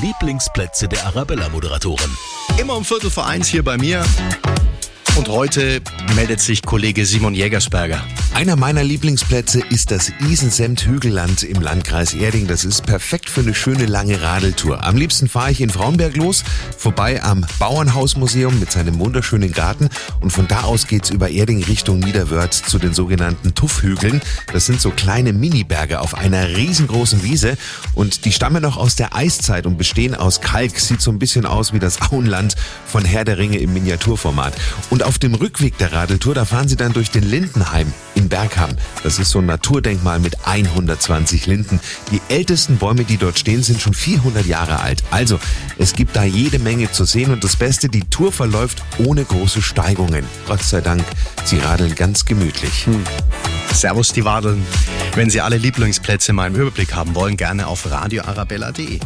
Lieblingsplätze der Arabella-Moderatoren. Immer um Viertel vor eins hier bei mir. Und heute meldet sich Kollege Simon Jägersberger. Einer meiner Lieblingsplätze ist das Isensemt-Hügelland im Landkreis Erding. Das ist perfekt für eine schöne lange Radeltour. Am liebsten fahre ich in Frauenberg los, vorbei am Bauernhausmuseum mit seinem wunderschönen Garten und von da aus geht's über Erding Richtung Niederwörth zu den sogenannten Tuffhügeln. Das sind so kleine Miniberge auf einer riesengroßen Wiese und die stammen noch aus der Eiszeit und bestehen aus Kalk. Sieht so ein bisschen aus wie das Auenland von Herr der Ringe im Miniaturformat. Und auf dem Rückweg der Radeltour, da fahren sie dann durch den Lindenheim in Bergham. Das ist so ein Naturdenkmal mit 120 Linden. Die ältesten Bäume, die dort stehen, sind schon 400 Jahre alt. Also, es gibt da jede Menge zu sehen und das Beste, die Tour verläuft ohne große Steigungen. Gott sei Dank, sie radeln ganz gemütlich. Hm. Servus die Wadeln. Wenn Sie alle Lieblingsplätze mal im Überblick haben wollen, gerne auf radioarabella.de.